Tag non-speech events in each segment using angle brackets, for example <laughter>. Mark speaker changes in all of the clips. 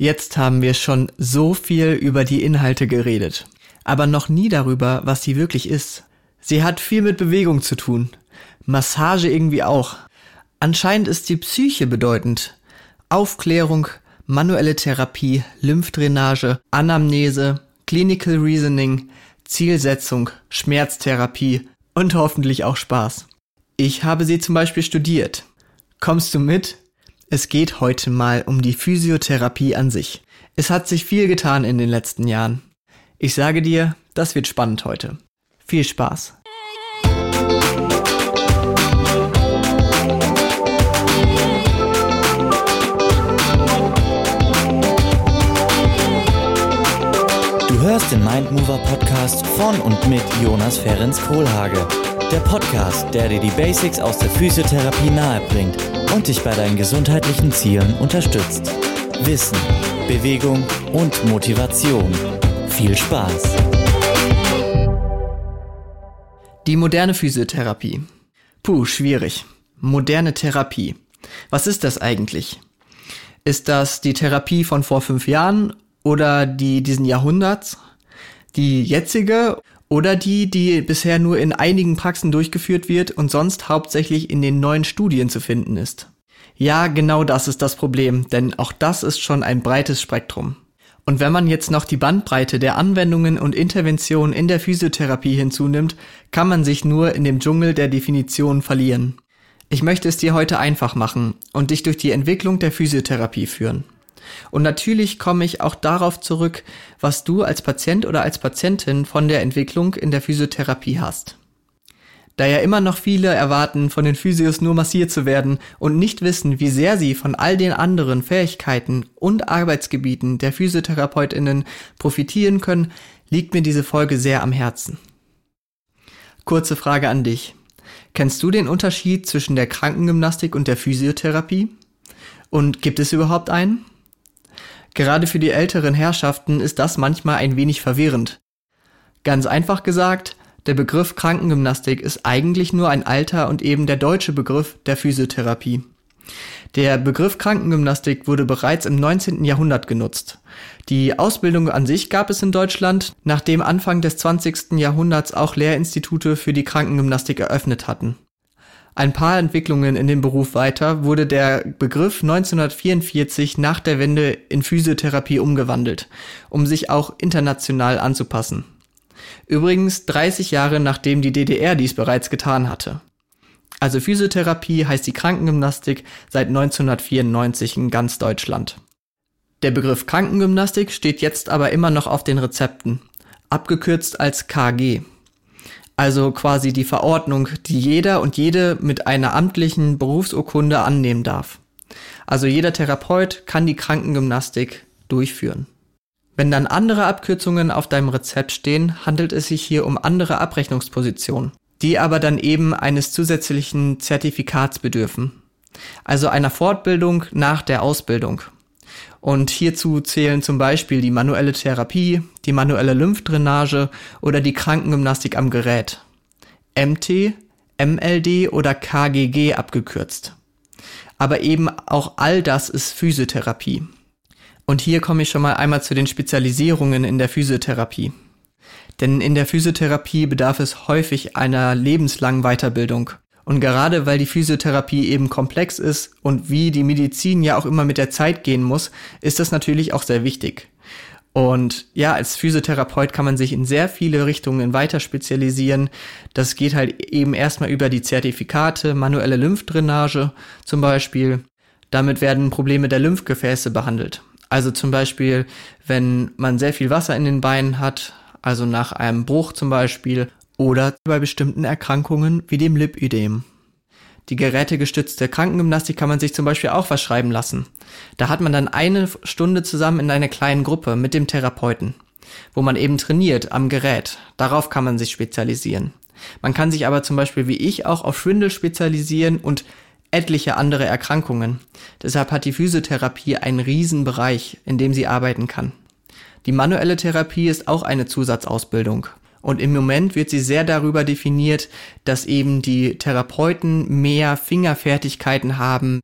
Speaker 1: Jetzt haben wir schon so viel über die Inhalte geredet, aber noch nie darüber, was sie wirklich ist. Sie hat viel mit Bewegung zu tun. Massage irgendwie auch. Anscheinend ist die Psyche bedeutend. Aufklärung, manuelle Therapie, Lymphdrainage, Anamnese, Clinical Reasoning, Zielsetzung, Schmerztherapie und hoffentlich auch Spaß. Ich habe sie zum Beispiel studiert. Kommst du mit? Es geht heute mal um die Physiotherapie an sich. Es hat sich viel getan in den letzten Jahren. Ich sage dir, das wird spannend heute. Viel Spaß!
Speaker 2: Du hörst den Mindmover Podcast von und mit Jonas Ferens Kohlhage. Der Podcast, der dir die Basics aus der Physiotherapie nahebringt und dich bei deinen gesundheitlichen Zielen unterstützt. Wissen, Bewegung und Motivation. Viel Spaß!
Speaker 1: Die moderne Physiotherapie. Puh, schwierig. Moderne Therapie. Was ist das eigentlich? Ist das die Therapie von vor fünf Jahren oder die diesen Jahrhunderts? Die jetzige oder die, die bisher nur in einigen Praxen durchgeführt wird und sonst hauptsächlich in den neuen Studien zu finden ist. Ja, genau das ist das Problem, denn auch das ist schon ein breites Spektrum. Und wenn man jetzt noch die Bandbreite der Anwendungen und Interventionen in der Physiotherapie hinzunimmt, kann man sich nur in dem Dschungel der Definitionen verlieren. Ich möchte es dir heute einfach machen und dich durch die Entwicklung der Physiotherapie führen. Und natürlich komme ich auch darauf zurück, was du als Patient oder als Patientin von der Entwicklung in der Physiotherapie hast. Da ja immer noch viele erwarten, von den Physios nur massiert zu werden und nicht wissen, wie sehr sie von all den anderen Fähigkeiten und Arbeitsgebieten der Physiotherapeutinnen profitieren können, liegt mir diese Folge sehr am Herzen. Kurze Frage an dich. Kennst du den Unterschied zwischen der Krankengymnastik und der Physiotherapie? Und gibt es überhaupt einen? Gerade für die älteren Herrschaften ist das manchmal ein wenig verwirrend. Ganz einfach gesagt, der Begriff Krankengymnastik ist eigentlich nur ein alter und eben der deutsche Begriff der Physiotherapie. Der Begriff Krankengymnastik wurde bereits im 19. Jahrhundert genutzt. Die Ausbildung an sich gab es in Deutschland, nachdem Anfang des 20. Jahrhunderts auch Lehrinstitute für die Krankengymnastik eröffnet hatten ein paar Entwicklungen in dem Beruf weiter wurde der Begriff 1944 nach der Wende in Physiotherapie umgewandelt, um sich auch international anzupassen. Übrigens 30 Jahre nachdem die DDR dies bereits getan hatte. Also Physiotherapie heißt die Krankengymnastik seit 1994 in ganz Deutschland. Der Begriff Krankengymnastik steht jetzt aber immer noch auf den Rezepten, abgekürzt als KG also quasi die Verordnung, die jeder und jede mit einer amtlichen Berufsurkunde annehmen darf. Also jeder Therapeut kann die Krankengymnastik durchführen. Wenn dann andere Abkürzungen auf deinem Rezept stehen, handelt es sich hier um andere Abrechnungspositionen, die aber dann eben eines zusätzlichen Zertifikats bedürfen. Also einer Fortbildung nach der Ausbildung. Und hierzu zählen zum Beispiel die manuelle Therapie, die manuelle Lymphdrainage oder die Krankengymnastik am Gerät. MT, MLD oder KGG abgekürzt. Aber eben auch all das ist Physiotherapie. Und hier komme ich schon mal einmal zu den Spezialisierungen in der Physiotherapie. Denn in der Physiotherapie bedarf es häufig einer lebenslangen Weiterbildung. Und gerade weil die Physiotherapie eben komplex ist und wie die Medizin ja auch immer mit der Zeit gehen muss, ist das natürlich auch sehr wichtig. Und ja, als Physiotherapeut kann man sich in sehr viele Richtungen weiter spezialisieren. Das geht halt eben erstmal über die Zertifikate, manuelle Lymphdrainage zum Beispiel. Damit werden Probleme der Lymphgefäße behandelt. Also zum Beispiel, wenn man sehr viel Wasser in den Beinen hat, also nach einem Bruch zum Beispiel, oder bei bestimmten Erkrankungen wie dem Lipödem. Die gerätegestützte Krankengymnastik kann man sich zum Beispiel auch verschreiben lassen. Da hat man dann eine Stunde zusammen in einer kleinen Gruppe mit dem Therapeuten, wo man eben trainiert am Gerät. Darauf kann man sich spezialisieren. Man kann sich aber zum Beispiel wie ich auch auf Schwindel spezialisieren und etliche andere Erkrankungen. Deshalb hat die Physiotherapie einen Riesenbereich, in dem sie arbeiten kann. Die manuelle Therapie ist auch eine Zusatzausbildung. Und im Moment wird sie sehr darüber definiert, dass eben die Therapeuten mehr Fingerfertigkeiten haben,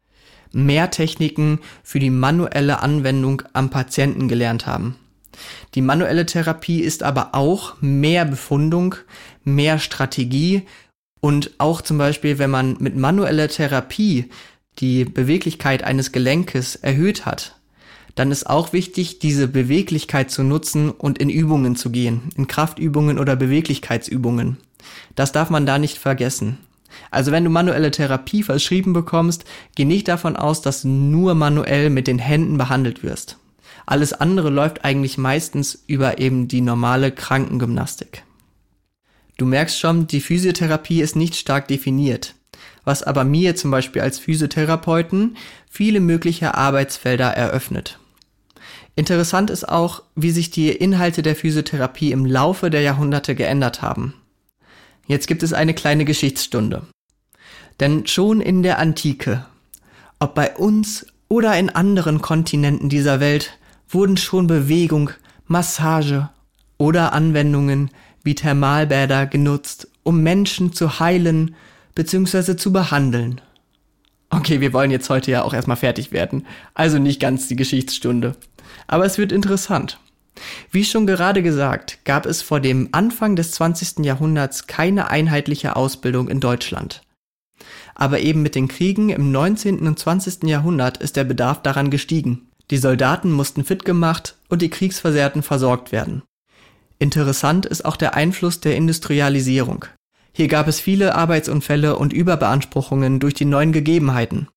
Speaker 1: mehr Techniken für die manuelle Anwendung am Patienten gelernt haben. Die manuelle Therapie ist aber auch mehr Befundung, mehr Strategie und auch zum Beispiel, wenn man mit manueller Therapie die Beweglichkeit eines Gelenkes erhöht hat, dann ist auch wichtig, diese Beweglichkeit zu nutzen und in Übungen zu gehen, in Kraftübungen oder Beweglichkeitsübungen. Das darf man da nicht vergessen. Also wenn du manuelle Therapie verschrieben bekommst, geh nicht davon aus, dass du nur manuell mit den Händen behandelt wirst. Alles andere läuft eigentlich meistens über eben die normale Krankengymnastik. Du merkst schon, die Physiotherapie ist nicht stark definiert, was aber mir zum Beispiel als Physiotherapeuten viele mögliche Arbeitsfelder eröffnet. Interessant ist auch, wie sich die Inhalte der Physiotherapie im Laufe der Jahrhunderte geändert haben. Jetzt gibt es eine kleine Geschichtsstunde. Denn schon in der Antike, ob bei uns oder in anderen Kontinenten dieser Welt, wurden schon Bewegung, Massage oder Anwendungen wie Thermalbäder genutzt, um Menschen zu heilen bzw. zu behandeln. Okay, wir wollen jetzt heute ja auch erstmal fertig werden, also nicht ganz die Geschichtsstunde. Aber es wird interessant. Wie schon gerade gesagt, gab es vor dem Anfang des 20. Jahrhunderts keine einheitliche Ausbildung in Deutschland. Aber eben mit den Kriegen im 19. und 20. Jahrhundert ist der Bedarf daran gestiegen. Die Soldaten mussten fit gemacht und die Kriegsversehrten versorgt werden. Interessant ist auch der Einfluss der Industrialisierung. Hier gab es viele Arbeitsunfälle und Überbeanspruchungen durch die neuen Gegebenheiten.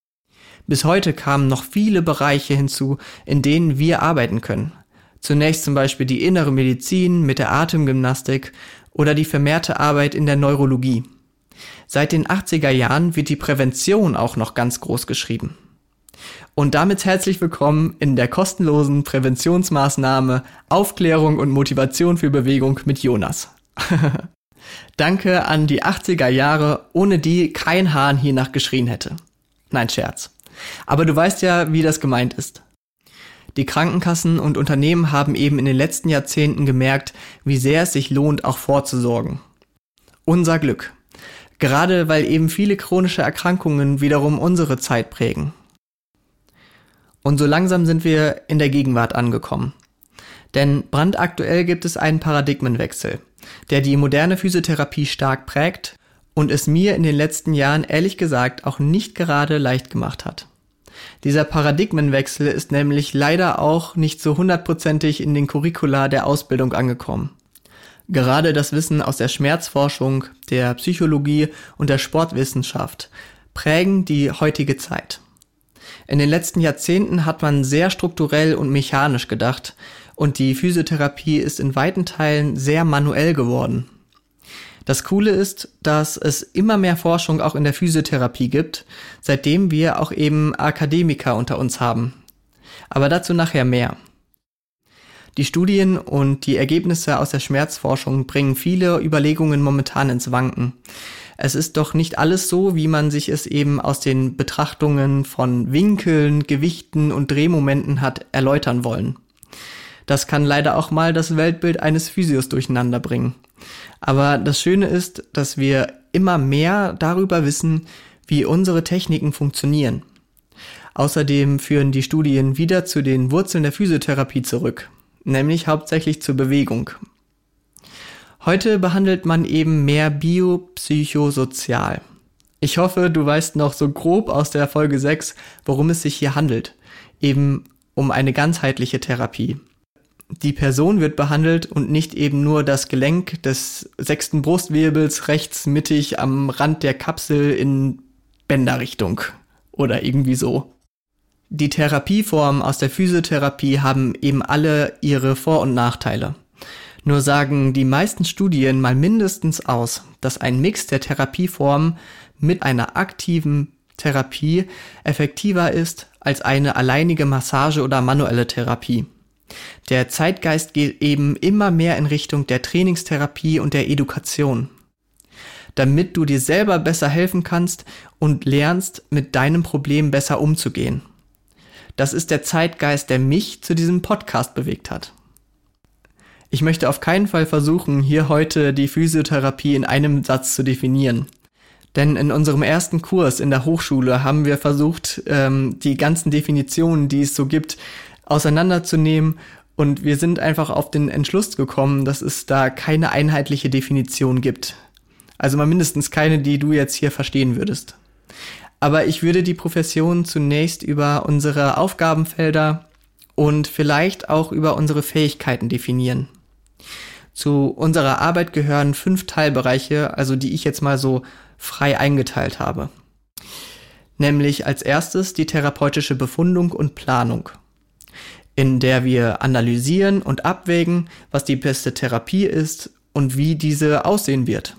Speaker 1: Bis heute kamen noch viele Bereiche hinzu, in denen wir arbeiten können. Zunächst zum Beispiel die innere Medizin mit der Atemgymnastik oder die vermehrte Arbeit in der Neurologie. Seit den 80er Jahren wird die Prävention auch noch ganz groß geschrieben. Und damit herzlich willkommen in der kostenlosen Präventionsmaßnahme Aufklärung und Motivation für Bewegung mit Jonas. <laughs> Danke an die 80er Jahre, ohne die kein Hahn hier nachgeschrien hätte. Nein, Scherz. Aber du weißt ja, wie das gemeint ist. Die Krankenkassen und Unternehmen haben eben in den letzten Jahrzehnten gemerkt, wie sehr es sich lohnt, auch vorzusorgen. Unser Glück. Gerade weil eben viele chronische Erkrankungen wiederum unsere Zeit prägen. Und so langsam sind wir in der Gegenwart angekommen. Denn brandaktuell gibt es einen Paradigmenwechsel, der die moderne Physiotherapie stark prägt und es mir in den letzten Jahren ehrlich gesagt auch nicht gerade leicht gemacht hat. Dieser Paradigmenwechsel ist nämlich leider auch nicht so hundertprozentig in den Curricula der Ausbildung angekommen. Gerade das Wissen aus der Schmerzforschung, der Psychologie und der Sportwissenschaft prägen die heutige Zeit. In den letzten Jahrzehnten hat man sehr strukturell und mechanisch gedacht und die Physiotherapie ist in weiten Teilen sehr manuell geworden. Das Coole ist, dass es immer mehr Forschung auch in der Physiotherapie gibt, seitdem wir auch eben Akademiker unter uns haben. Aber dazu nachher mehr. Die Studien und die Ergebnisse aus der Schmerzforschung bringen viele Überlegungen momentan ins Wanken. Es ist doch nicht alles so, wie man sich es eben aus den Betrachtungen von Winkeln, Gewichten und Drehmomenten hat erläutern wollen. Das kann leider auch mal das Weltbild eines Physios durcheinander bringen. Aber das Schöne ist, dass wir immer mehr darüber wissen, wie unsere Techniken funktionieren. Außerdem führen die Studien wieder zu den Wurzeln der Physiotherapie zurück, nämlich hauptsächlich zur Bewegung. Heute behandelt man eben mehr biopsychosozial. Ich hoffe, du weißt noch so grob aus der Folge 6, worum es sich hier handelt. Eben um eine ganzheitliche Therapie die Person wird behandelt und nicht eben nur das Gelenk des sechsten Brustwirbels rechts mittig am Rand der Kapsel in Bänderrichtung oder irgendwie so. Die Therapieformen aus der Physiotherapie haben eben alle ihre Vor- und Nachteile. Nur sagen die meisten Studien mal mindestens aus, dass ein Mix der Therapieformen mit einer aktiven Therapie effektiver ist als eine alleinige Massage oder manuelle Therapie. Der Zeitgeist geht eben immer mehr in Richtung der Trainingstherapie und der Education. Damit du dir selber besser helfen kannst und lernst, mit deinem Problem besser umzugehen. Das ist der Zeitgeist, der mich zu diesem Podcast bewegt hat. Ich möchte auf keinen Fall versuchen, hier heute die Physiotherapie in einem Satz zu definieren. Denn in unserem ersten Kurs in der Hochschule haben wir versucht, ähm, die ganzen Definitionen, die es so gibt, auseinanderzunehmen. Und wir sind einfach auf den Entschluss gekommen, dass es da keine einheitliche Definition gibt. Also mal mindestens keine, die du jetzt hier verstehen würdest. Aber ich würde die Profession zunächst über unsere Aufgabenfelder und vielleicht auch über unsere Fähigkeiten definieren. Zu unserer Arbeit gehören fünf Teilbereiche, also die ich jetzt mal so frei eingeteilt habe. Nämlich als erstes die therapeutische Befundung und Planung, in der wir analysieren und abwägen, was die beste Therapie ist und wie diese aussehen wird.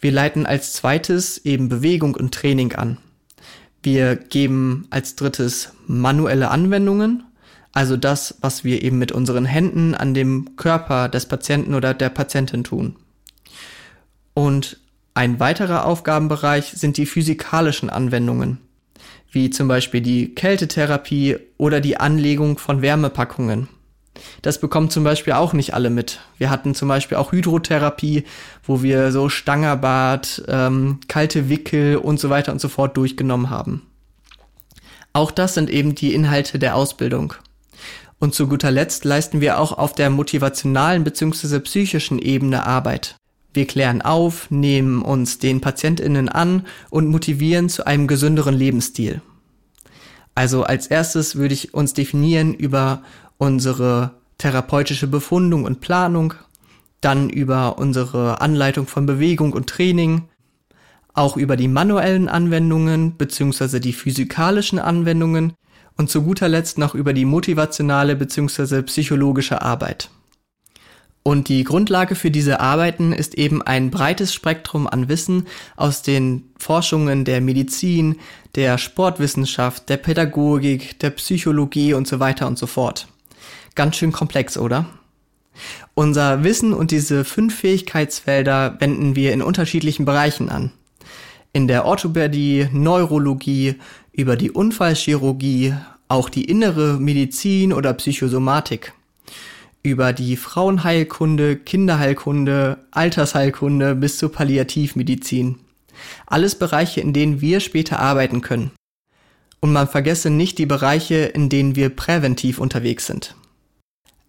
Speaker 1: Wir leiten als zweites eben Bewegung und Training an. Wir geben als drittes manuelle Anwendungen, also das, was wir eben mit unseren Händen an dem Körper des Patienten oder der Patientin tun. Und ein weiterer Aufgabenbereich sind die physikalischen Anwendungen, wie zum Beispiel die Kältetherapie oder die Anlegung von Wärmepackungen. Das bekommen zum Beispiel auch nicht alle mit. Wir hatten zum Beispiel auch Hydrotherapie, wo wir so Stangerbad, ähm, kalte Wickel und so weiter und so fort durchgenommen haben. Auch das sind eben die Inhalte der Ausbildung. Und zu guter Letzt leisten wir auch auf der motivationalen bzw. psychischen Ebene Arbeit. Wir klären auf, nehmen uns den Patientinnen an und motivieren zu einem gesünderen Lebensstil. Also als erstes würde ich uns definieren über unsere therapeutische Befundung und Planung, dann über unsere Anleitung von Bewegung und Training, auch über die manuellen Anwendungen bzw. die physikalischen Anwendungen und zu guter Letzt noch über die motivationale bzw. psychologische Arbeit. Und die Grundlage für diese Arbeiten ist eben ein breites Spektrum an Wissen aus den Forschungen der Medizin, der Sportwissenschaft, der Pädagogik, der Psychologie und so weiter und so fort. Ganz schön komplex, oder? Unser Wissen und diese fünf Fähigkeitsfelder wenden wir in unterschiedlichen Bereichen an. In der Orthopädie, Neurologie, über die Unfallchirurgie, auch die innere Medizin oder Psychosomatik über die Frauenheilkunde, Kinderheilkunde, Altersheilkunde bis zur Palliativmedizin. Alles Bereiche, in denen wir später arbeiten können. Und man vergesse nicht die Bereiche, in denen wir präventiv unterwegs sind.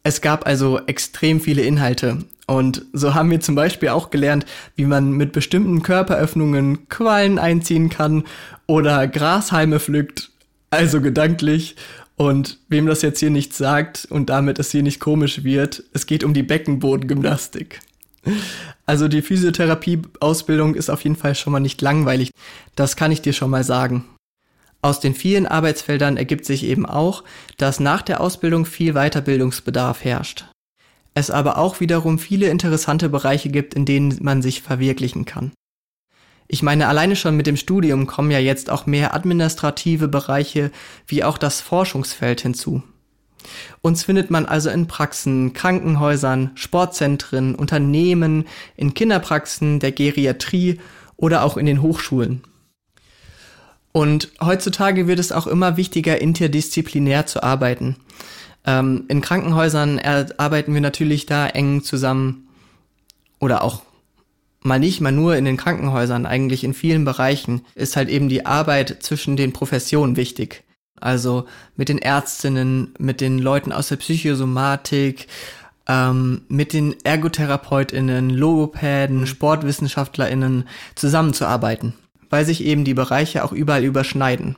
Speaker 1: Es gab also extrem viele Inhalte und so haben wir zum Beispiel auch gelernt, wie man mit bestimmten Körperöffnungen Quallen einziehen kann oder Grashalme pflückt, also gedanklich und wem das jetzt hier nichts sagt und damit es hier nicht komisch wird, es geht um die Beckenbodengymnastik. Also die Physiotherapie-Ausbildung ist auf jeden Fall schon mal nicht langweilig. Das kann ich dir schon mal sagen. Aus den vielen Arbeitsfeldern ergibt sich eben auch, dass nach der Ausbildung viel Weiterbildungsbedarf herrscht. Es aber auch wiederum viele interessante Bereiche gibt, in denen man sich verwirklichen kann. Ich meine, alleine schon mit dem Studium kommen ja jetzt auch mehr administrative Bereiche wie auch das Forschungsfeld hinzu. Uns findet man also in Praxen, Krankenhäusern, Sportzentren, Unternehmen, in Kinderpraxen, der Geriatrie oder auch in den Hochschulen. Und heutzutage wird es auch immer wichtiger, interdisziplinär zu arbeiten. Ähm, in Krankenhäusern arbeiten wir natürlich da eng zusammen oder auch mal nicht mal nur in den Krankenhäusern, eigentlich in vielen Bereichen ist halt eben die Arbeit zwischen den Professionen wichtig. Also mit den Ärztinnen, mit den Leuten aus der Psychosomatik, ähm, mit den Ergotherapeutinnen, Logopäden, mhm. Sportwissenschaftlerinnen zusammenzuarbeiten, weil sich eben die Bereiche auch überall überschneiden.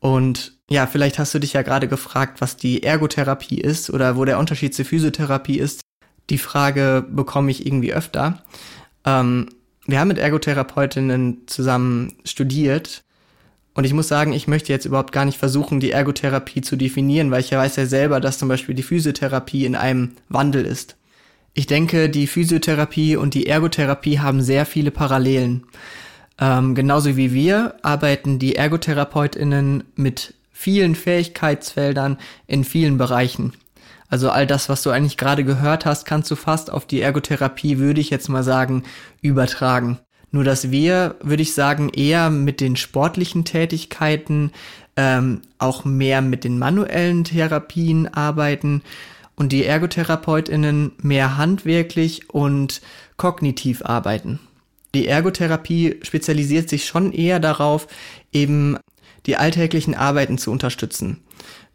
Speaker 1: Und ja, vielleicht hast du dich ja gerade gefragt, was die Ergotherapie ist oder wo der Unterschied zur Physiotherapie ist. Die Frage bekomme ich irgendwie öfter. Ähm, wir haben mit Ergotherapeutinnen zusammen studiert und ich muss sagen, ich möchte jetzt überhaupt gar nicht versuchen, die Ergotherapie zu definieren, weil ich ja weiß ja selber, dass zum Beispiel die Physiotherapie in einem Wandel ist. Ich denke, die Physiotherapie und die Ergotherapie haben sehr viele Parallelen. Ähm, genauso wie wir arbeiten die Ergotherapeutinnen mit vielen Fähigkeitsfeldern in vielen Bereichen. Also all das, was du eigentlich gerade gehört hast, kannst du fast auf die Ergotherapie, würde ich jetzt mal sagen, übertragen. Nur dass wir, würde ich sagen, eher mit den sportlichen Tätigkeiten, ähm, auch mehr mit den manuellen Therapien arbeiten und die Ergotherapeutinnen mehr handwerklich und kognitiv arbeiten. Die Ergotherapie spezialisiert sich schon eher darauf, eben die alltäglichen Arbeiten zu unterstützen.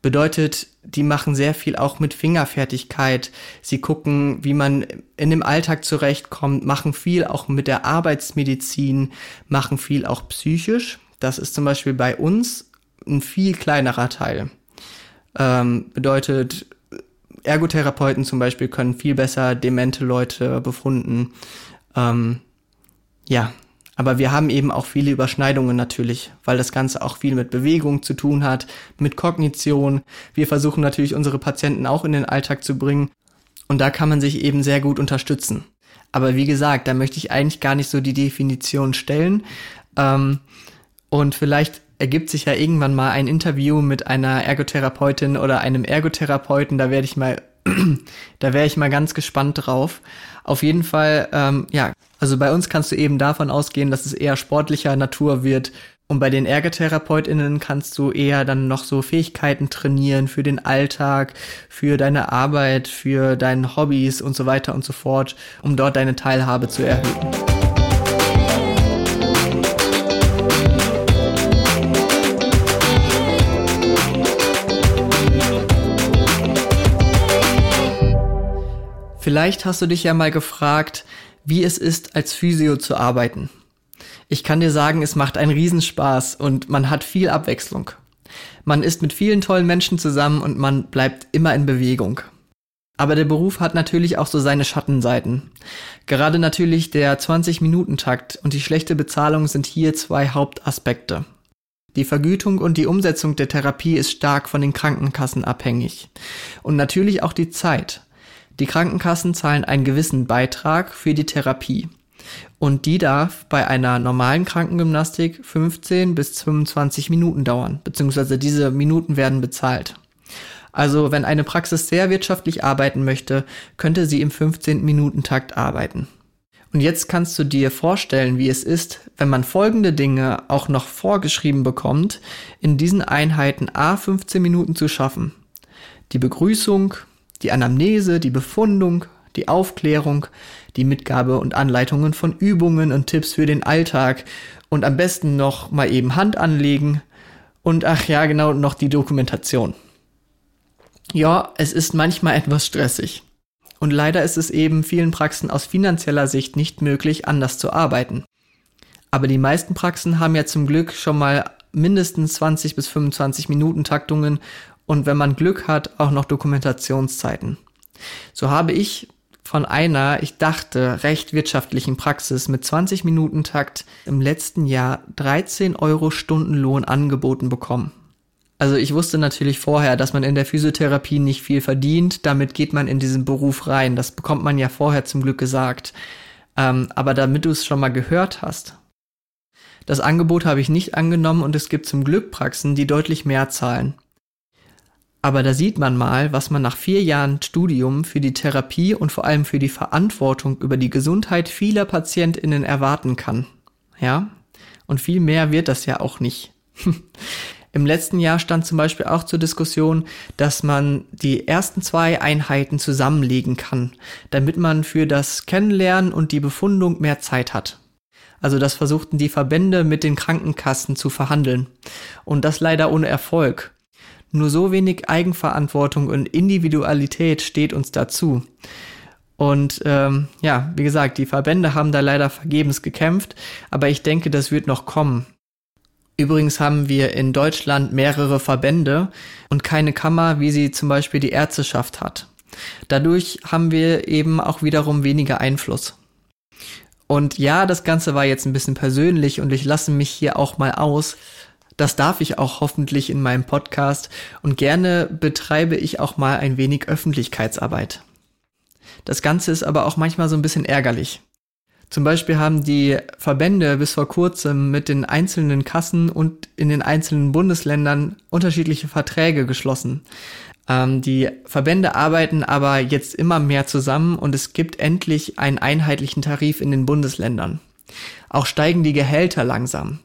Speaker 1: Bedeutet, die machen sehr viel auch mit Fingerfertigkeit. Sie gucken, wie man in dem Alltag zurechtkommt, machen viel auch mit der Arbeitsmedizin, machen viel auch psychisch. Das ist zum Beispiel bei uns ein viel kleinerer Teil. Ähm, bedeutet, Ergotherapeuten zum Beispiel können viel besser demente Leute befunden. Ähm, ja, aber wir haben eben auch viele Überschneidungen natürlich, weil das Ganze auch viel mit Bewegung zu tun hat, mit Kognition. Wir versuchen natürlich unsere Patienten auch in den Alltag zu bringen. Und da kann man sich eben sehr gut unterstützen. Aber wie gesagt, da möchte ich eigentlich gar nicht so die Definition stellen. Ähm, und vielleicht ergibt sich ja irgendwann mal ein Interview mit einer Ergotherapeutin oder einem Ergotherapeuten. Da werde ich mal, <clears throat> da wäre ich mal ganz gespannt drauf. Auf jeden Fall, ähm, ja, also bei uns kannst du eben davon ausgehen, dass es eher sportlicher Natur wird. Und bei den ErgotherapeutInnen kannst du eher dann noch so Fähigkeiten trainieren für den Alltag, für deine Arbeit, für deine Hobbys und so weiter und so fort, um dort deine Teilhabe zu erhöhen. Vielleicht hast du dich ja mal gefragt, wie es ist, als Physio zu arbeiten. Ich kann dir sagen, es macht einen Riesenspaß und man hat viel Abwechslung. Man ist mit vielen tollen Menschen zusammen und man bleibt immer in Bewegung. Aber der Beruf hat natürlich auch so seine Schattenseiten. Gerade natürlich der 20-Minuten-Takt und die schlechte Bezahlung sind hier zwei Hauptaspekte. Die Vergütung und die Umsetzung der Therapie ist stark von den Krankenkassen abhängig. Und natürlich auch die Zeit. Die Krankenkassen zahlen einen gewissen Beitrag für die Therapie. Und die darf bei einer normalen Krankengymnastik 15 bis 25 Minuten dauern, beziehungsweise diese Minuten werden bezahlt. Also wenn eine Praxis sehr wirtschaftlich arbeiten möchte, könnte sie im 15-Minuten-Takt arbeiten. Und jetzt kannst du dir vorstellen, wie es ist, wenn man folgende Dinge auch noch vorgeschrieben bekommt, in diesen Einheiten A 15 Minuten zu schaffen. Die Begrüßung, die Anamnese, die Befundung, die Aufklärung, die Mitgabe und Anleitungen von Übungen und Tipps für den Alltag und am besten noch mal eben Hand anlegen und ach ja, genau, noch die Dokumentation. Ja, es ist manchmal etwas stressig. Und leider ist es eben vielen Praxen aus finanzieller Sicht nicht möglich, anders zu arbeiten. Aber die meisten Praxen haben ja zum Glück schon mal mindestens 20 bis 25 Minuten Taktungen und wenn man Glück hat, auch noch Dokumentationszeiten. So habe ich von einer, ich dachte, recht wirtschaftlichen Praxis mit 20 Minuten Takt im letzten Jahr 13 Euro Stundenlohn angeboten bekommen. Also ich wusste natürlich vorher, dass man in der Physiotherapie nicht viel verdient. Damit geht man in diesen Beruf rein. Das bekommt man ja vorher zum Glück gesagt. Ähm, aber damit du es schon mal gehört hast. Das Angebot habe ich nicht angenommen und es gibt zum Glück Praxen, die deutlich mehr zahlen. Aber da sieht man mal, was man nach vier Jahren Studium für die Therapie und vor allem für die Verantwortung über die Gesundheit vieler PatientInnen erwarten kann. Ja? Und viel mehr wird das ja auch nicht. <laughs> Im letzten Jahr stand zum Beispiel auch zur Diskussion, dass man die ersten zwei Einheiten zusammenlegen kann, damit man für das Kennenlernen und die Befundung mehr Zeit hat. Also das versuchten die Verbände mit den Krankenkassen zu verhandeln. Und das leider ohne Erfolg. Nur so wenig Eigenverantwortung und Individualität steht uns dazu. Und ähm, ja, wie gesagt, die Verbände haben da leider vergebens gekämpft, aber ich denke, das wird noch kommen. Übrigens haben wir in Deutschland mehrere Verbände und keine Kammer, wie sie zum Beispiel die Ärzteschaft hat. Dadurch haben wir eben auch wiederum weniger Einfluss. Und ja, das Ganze war jetzt ein bisschen persönlich und ich lasse mich hier auch mal aus, das darf ich auch hoffentlich in meinem Podcast und gerne betreibe ich auch mal ein wenig Öffentlichkeitsarbeit. Das Ganze ist aber auch manchmal so ein bisschen ärgerlich. Zum Beispiel haben die Verbände bis vor kurzem mit den einzelnen Kassen und in den einzelnen Bundesländern unterschiedliche Verträge geschlossen. Ähm, die Verbände arbeiten aber jetzt immer mehr zusammen und es gibt endlich einen einheitlichen Tarif in den Bundesländern. Auch steigen die Gehälter langsam.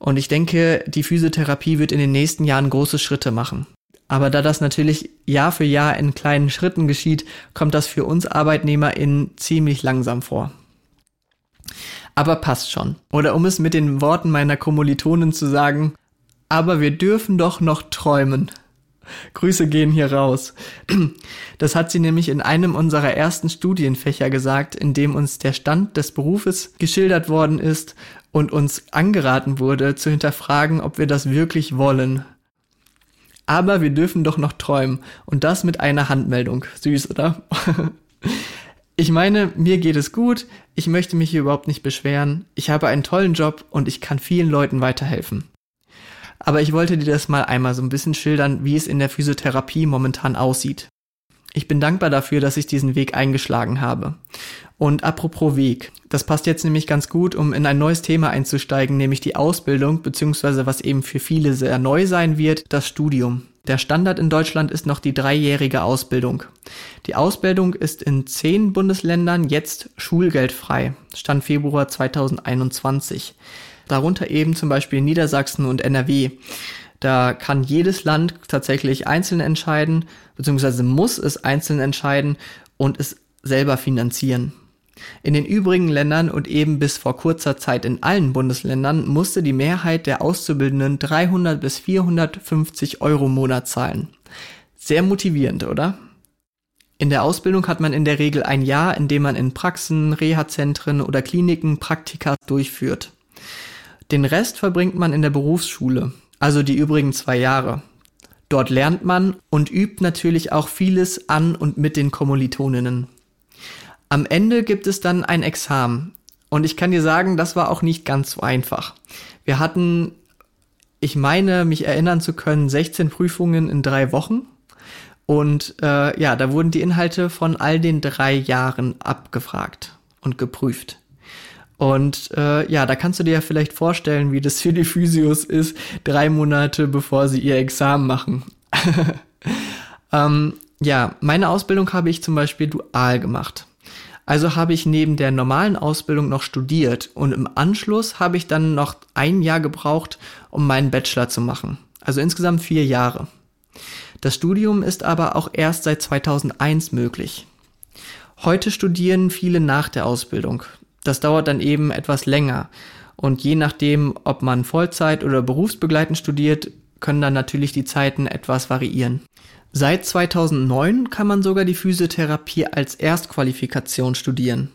Speaker 1: Und ich denke, die Physiotherapie wird in den nächsten Jahren große Schritte machen. Aber da das natürlich Jahr für Jahr in kleinen Schritten geschieht, kommt das für uns ArbeitnehmerInnen ziemlich langsam vor. Aber passt schon. Oder um es mit den Worten meiner Kommilitonen zu sagen, aber wir dürfen doch noch träumen. Grüße gehen hier raus. Das hat sie nämlich in einem unserer ersten Studienfächer gesagt, in dem uns der Stand des Berufes geschildert worden ist und uns angeraten wurde, zu hinterfragen, ob wir das wirklich wollen. Aber wir dürfen doch noch träumen. Und das mit einer Handmeldung. Süß, oder? <laughs> Ich meine, mir geht es gut, ich möchte mich hier überhaupt nicht beschweren, ich habe einen tollen Job und ich kann vielen Leuten weiterhelfen. Aber ich wollte dir das mal einmal so ein bisschen schildern, wie es in der Physiotherapie momentan aussieht. Ich bin dankbar dafür, dass ich diesen Weg eingeschlagen habe. Und apropos Weg, das passt jetzt nämlich ganz gut, um in ein neues Thema einzusteigen, nämlich die Ausbildung, beziehungsweise was eben für viele sehr neu sein wird, das Studium. Der Standard in Deutschland ist noch die dreijährige Ausbildung. Die Ausbildung ist in zehn Bundesländern jetzt schulgeldfrei, Stand Februar 2021. Darunter eben zum Beispiel Niedersachsen und NRW. Da kann jedes Land tatsächlich einzeln entscheiden, beziehungsweise muss es einzeln entscheiden und es selber finanzieren. In den übrigen Ländern und eben bis vor kurzer Zeit in allen Bundesländern musste die Mehrheit der Auszubildenden 300 bis 450 Euro im Monat zahlen. Sehr motivierend, oder? In der Ausbildung hat man in der Regel ein Jahr, in dem man in Praxen, Reha-Zentren oder Kliniken Praktika durchführt. Den Rest verbringt man in der Berufsschule, also die übrigen zwei Jahre. Dort lernt man und übt natürlich auch vieles an und mit den Kommilitoninnen. Am Ende gibt es dann ein Examen. Und ich kann dir sagen, das war auch nicht ganz so einfach. Wir hatten, ich meine, mich erinnern zu können, 16 Prüfungen in drei Wochen. Und äh, ja, da wurden die Inhalte von all den drei Jahren abgefragt und geprüft. Und äh, ja, da kannst du dir ja vielleicht vorstellen, wie das für die Physios ist, drei Monate bevor sie ihr Examen machen. <laughs> ähm, ja, meine Ausbildung habe ich zum Beispiel dual gemacht. Also habe ich neben der normalen Ausbildung noch studiert und im Anschluss habe ich dann noch ein Jahr gebraucht, um meinen Bachelor zu machen. Also insgesamt vier Jahre. Das Studium ist aber auch erst seit 2001 möglich. Heute studieren viele nach der Ausbildung. Das dauert dann eben etwas länger. Und je nachdem, ob man Vollzeit oder berufsbegleitend studiert, können dann natürlich die Zeiten etwas variieren. Seit 2009 kann man sogar die Physiotherapie als Erstqualifikation studieren.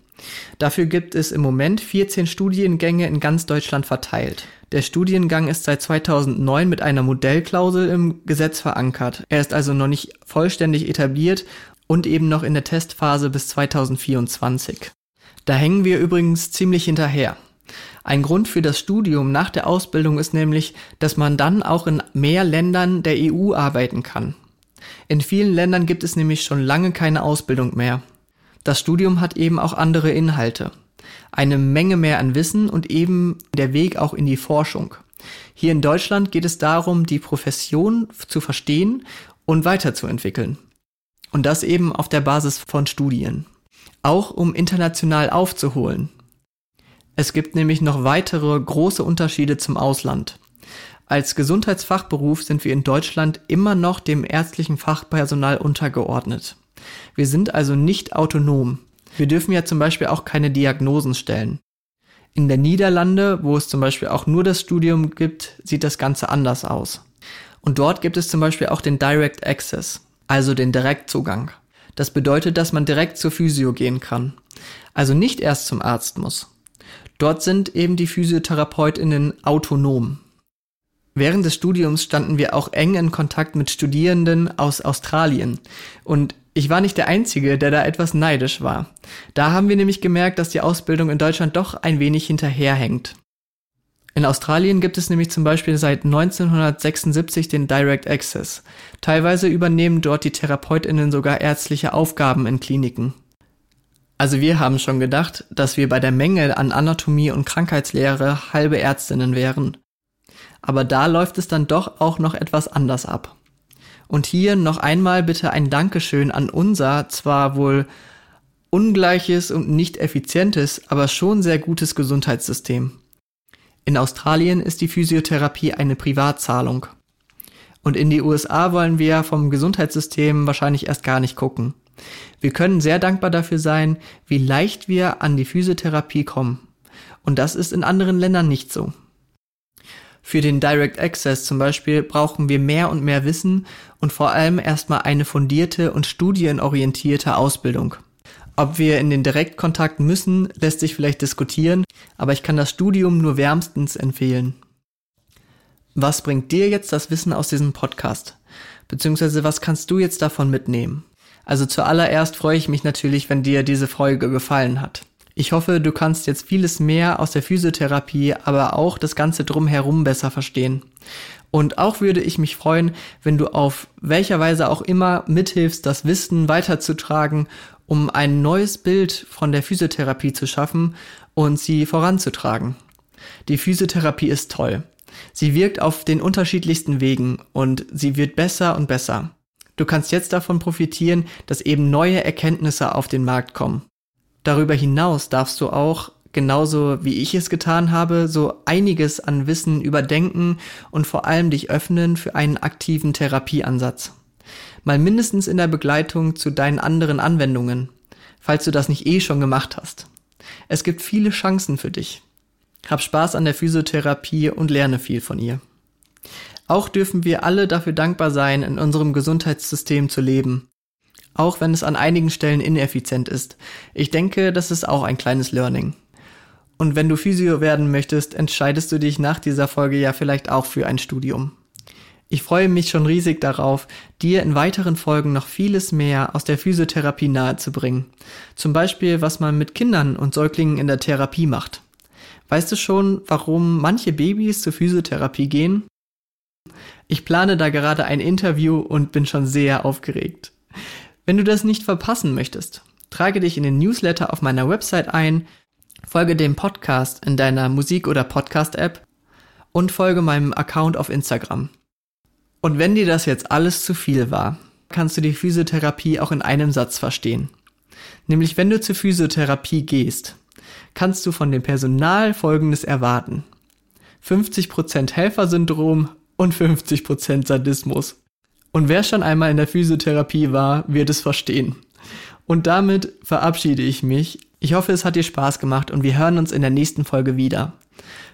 Speaker 1: Dafür gibt es im Moment 14 Studiengänge in ganz Deutschland verteilt. Der Studiengang ist seit 2009 mit einer Modellklausel im Gesetz verankert. Er ist also noch nicht vollständig etabliert und eben noch in der Testphase bis 2024. Da hängen wir übrigens ziemlich hinterher. Ein Grund für das Studium nach der Ausbildung ist nämlich, dass man dann auch in mehr Ländern der EU arbeiten kann. In vielen Ländern gibt es nämlich schon lange keine Ausbildung mehr. Das Studium hat eben auch andere Inhalte. Eine Menge mehr an Wissen und eben der Weg auch in die Forschung. Hier in Deutschland geht es darum, die Profession zu verstehen und weiterzuentwickeln. Und das eben auf der Basis von Studien. Auch um international aufzuholen. Es gibt nämlich noch weitere große Unterschiede zum Ausland. Als Gesundheitsfachberuf sind wir in Deutschland immer noch dem ärztlichen Fachpersonal untergeordnet. Wir sind also nicht autonom. Wir dürfen ja zum Beispiel auch keine Diagnosen stellen. In der Niederlande, wo es zum Beispiel auch nur das Studium gibt, sieht das Ganze anders aus. Und dort gibt es zum Beispiel auch den Direct Access, also den Direktzugang. Das bedeutet, dass man direkt zur Physio gehen kann. Also nicht erst zum Arzt muss. Dort sind eben die Physiotherapeutinnen autonom. Während des Studiums standen wir auch eng in Kontakt mit Studierenden aus Australien. Und ich war nicht der Einzige, der da etwas neidisch war. Da haben wir nämlich gemerkt, dass die Ausbildung in Deutschland doch ein wenig hinterherhängt. In Australien gibt es nämlich zum Beispiel seit 1976 den Direct Access. Teilweise übernehmen dort die Therapeutinnen sogar ärztliche Aufgaben in Kliniken. Also wir haben schon gedacht, dass wir bei der Menge an Anatomie und Krankheitslehre halbe Ärztinnen wären aber da läuft es dann doch auch noch etwas anders ab. Und hier noch einmal bitte ein Dankeschön an unser zwar wohl ungleiches und nicht effizientes, aber schon sehr gutes Gesundheitssystem. In Australien ist die Physiotherapie eine Privatzahlung. Und in die USA wollen wir vom Gesundheitssystem wahrscheinlich erst gar nicht gucken. Wir können sehr dankbar dafür sein, wie leicht wir an die Physiotherapie kommen. Und das ist in anderen Ländern nicht so. Für den Direct Access zum Beispiel brauchen wir mehr und mehr Wissen und vor allem erstmal eine fundierte und studienorientierte Ausbildung. Ob wir in den Direktkontakt müssen, lässt sich vielleicht diskutieren, aber ich kann das Studium nur wärmstens empfehlen. Was bringt dir jetzt das Wissen aus diesem Podcast? Beziehungsweise was kannst du jetzt davon mitnehmen? Also zuallererst freue ich mich natürlich, wenn dir diese Folge gefallen hat. Ich hoffe, du kannst jetzt vieles mehr aus der Physiotherapie, aber auch das Ganze drumherum besser verstehen. Und auch würde ich mich freuen, wenn du auf welcher Weise auch immer mithilfst, das Wissen weiterzutragen, um ein neues Bild von der Physiotherapie zu schaffen und sie voranzutragen. Die Physiotherapie ist toll. Sie wirkt auf den unterschiedlichsten Wegen und sie wird besser und besser. Du kannst jetzt davon profitieren, dass eben neue Erkenntnisse auf den Markt kommen. Darüber hinaus darfst du auch, genauso wie ich es getan habe, so einiges an Wissen überdenken und vor allem dich öffnen für einen aktiven Therapieansatz. Mal mindestens in der Begleitung zu deinen anderen Anwendungen, falls du das nicht eh schon gemacht hast. Es gibt viele Chancen für dich. Hab Spaß an der Physiotherapie und lerne viel von ihr. Auch dürfen wir alle dafür dankbar sein, in unserem Gesundheitssystem zu leben auch wenn es an einigen Stellen ineffizient ist. Ich denke, das ist auch ein kleines Learning. Und wenn du Physio werden möchtest, entscheidest du dich nach dieser Folge ja vielleicht auch für ein Studium. Ich freue mich schon riesig darauf, dir in weiteren Folgen noch vieles mehr aus der Physiotherapie nahezubringen. Zum Beispiel, was man mit Kindern und Säuglingen in der Therapie macht. Weißt du schon, warum manche Babys zur Physiotherapie gehen? Ich plane da gerade ein Interview und bin schon sehr aufgeregt. Wenn du das nicht verpassen möchtest, trage dich in den Newsletter auf meiner Website ein, folge dem Podcast in deiner Musik- oder Podcast-App und folge meinem Account auf Instagram. Und wenn dir das jetzt alles zu viel war, kannst du die Physiotherapie auch in einem Satz verstehen. Nämlich wenn du zur Physiotherapie gehst, kannst du von dem Personal Folgendes erwarten. 50% Helfersyndrom und 50% Sadismus. Und wer schon einmal in der Physiotherapie war, wird es verstehen. Und damit verabschiede ich mich. Ich hoffe, es hat dir Spaß gemacht und wir hören uns in der nächsten Folge wieder.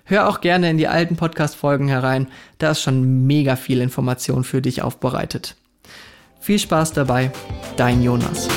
Speaker 1: Hör auch gerne in die alten Podcast-Folgen herein, da ist schon mega viel Information für dich aufbereitet. Viel Spaß dabei, dein Jonas.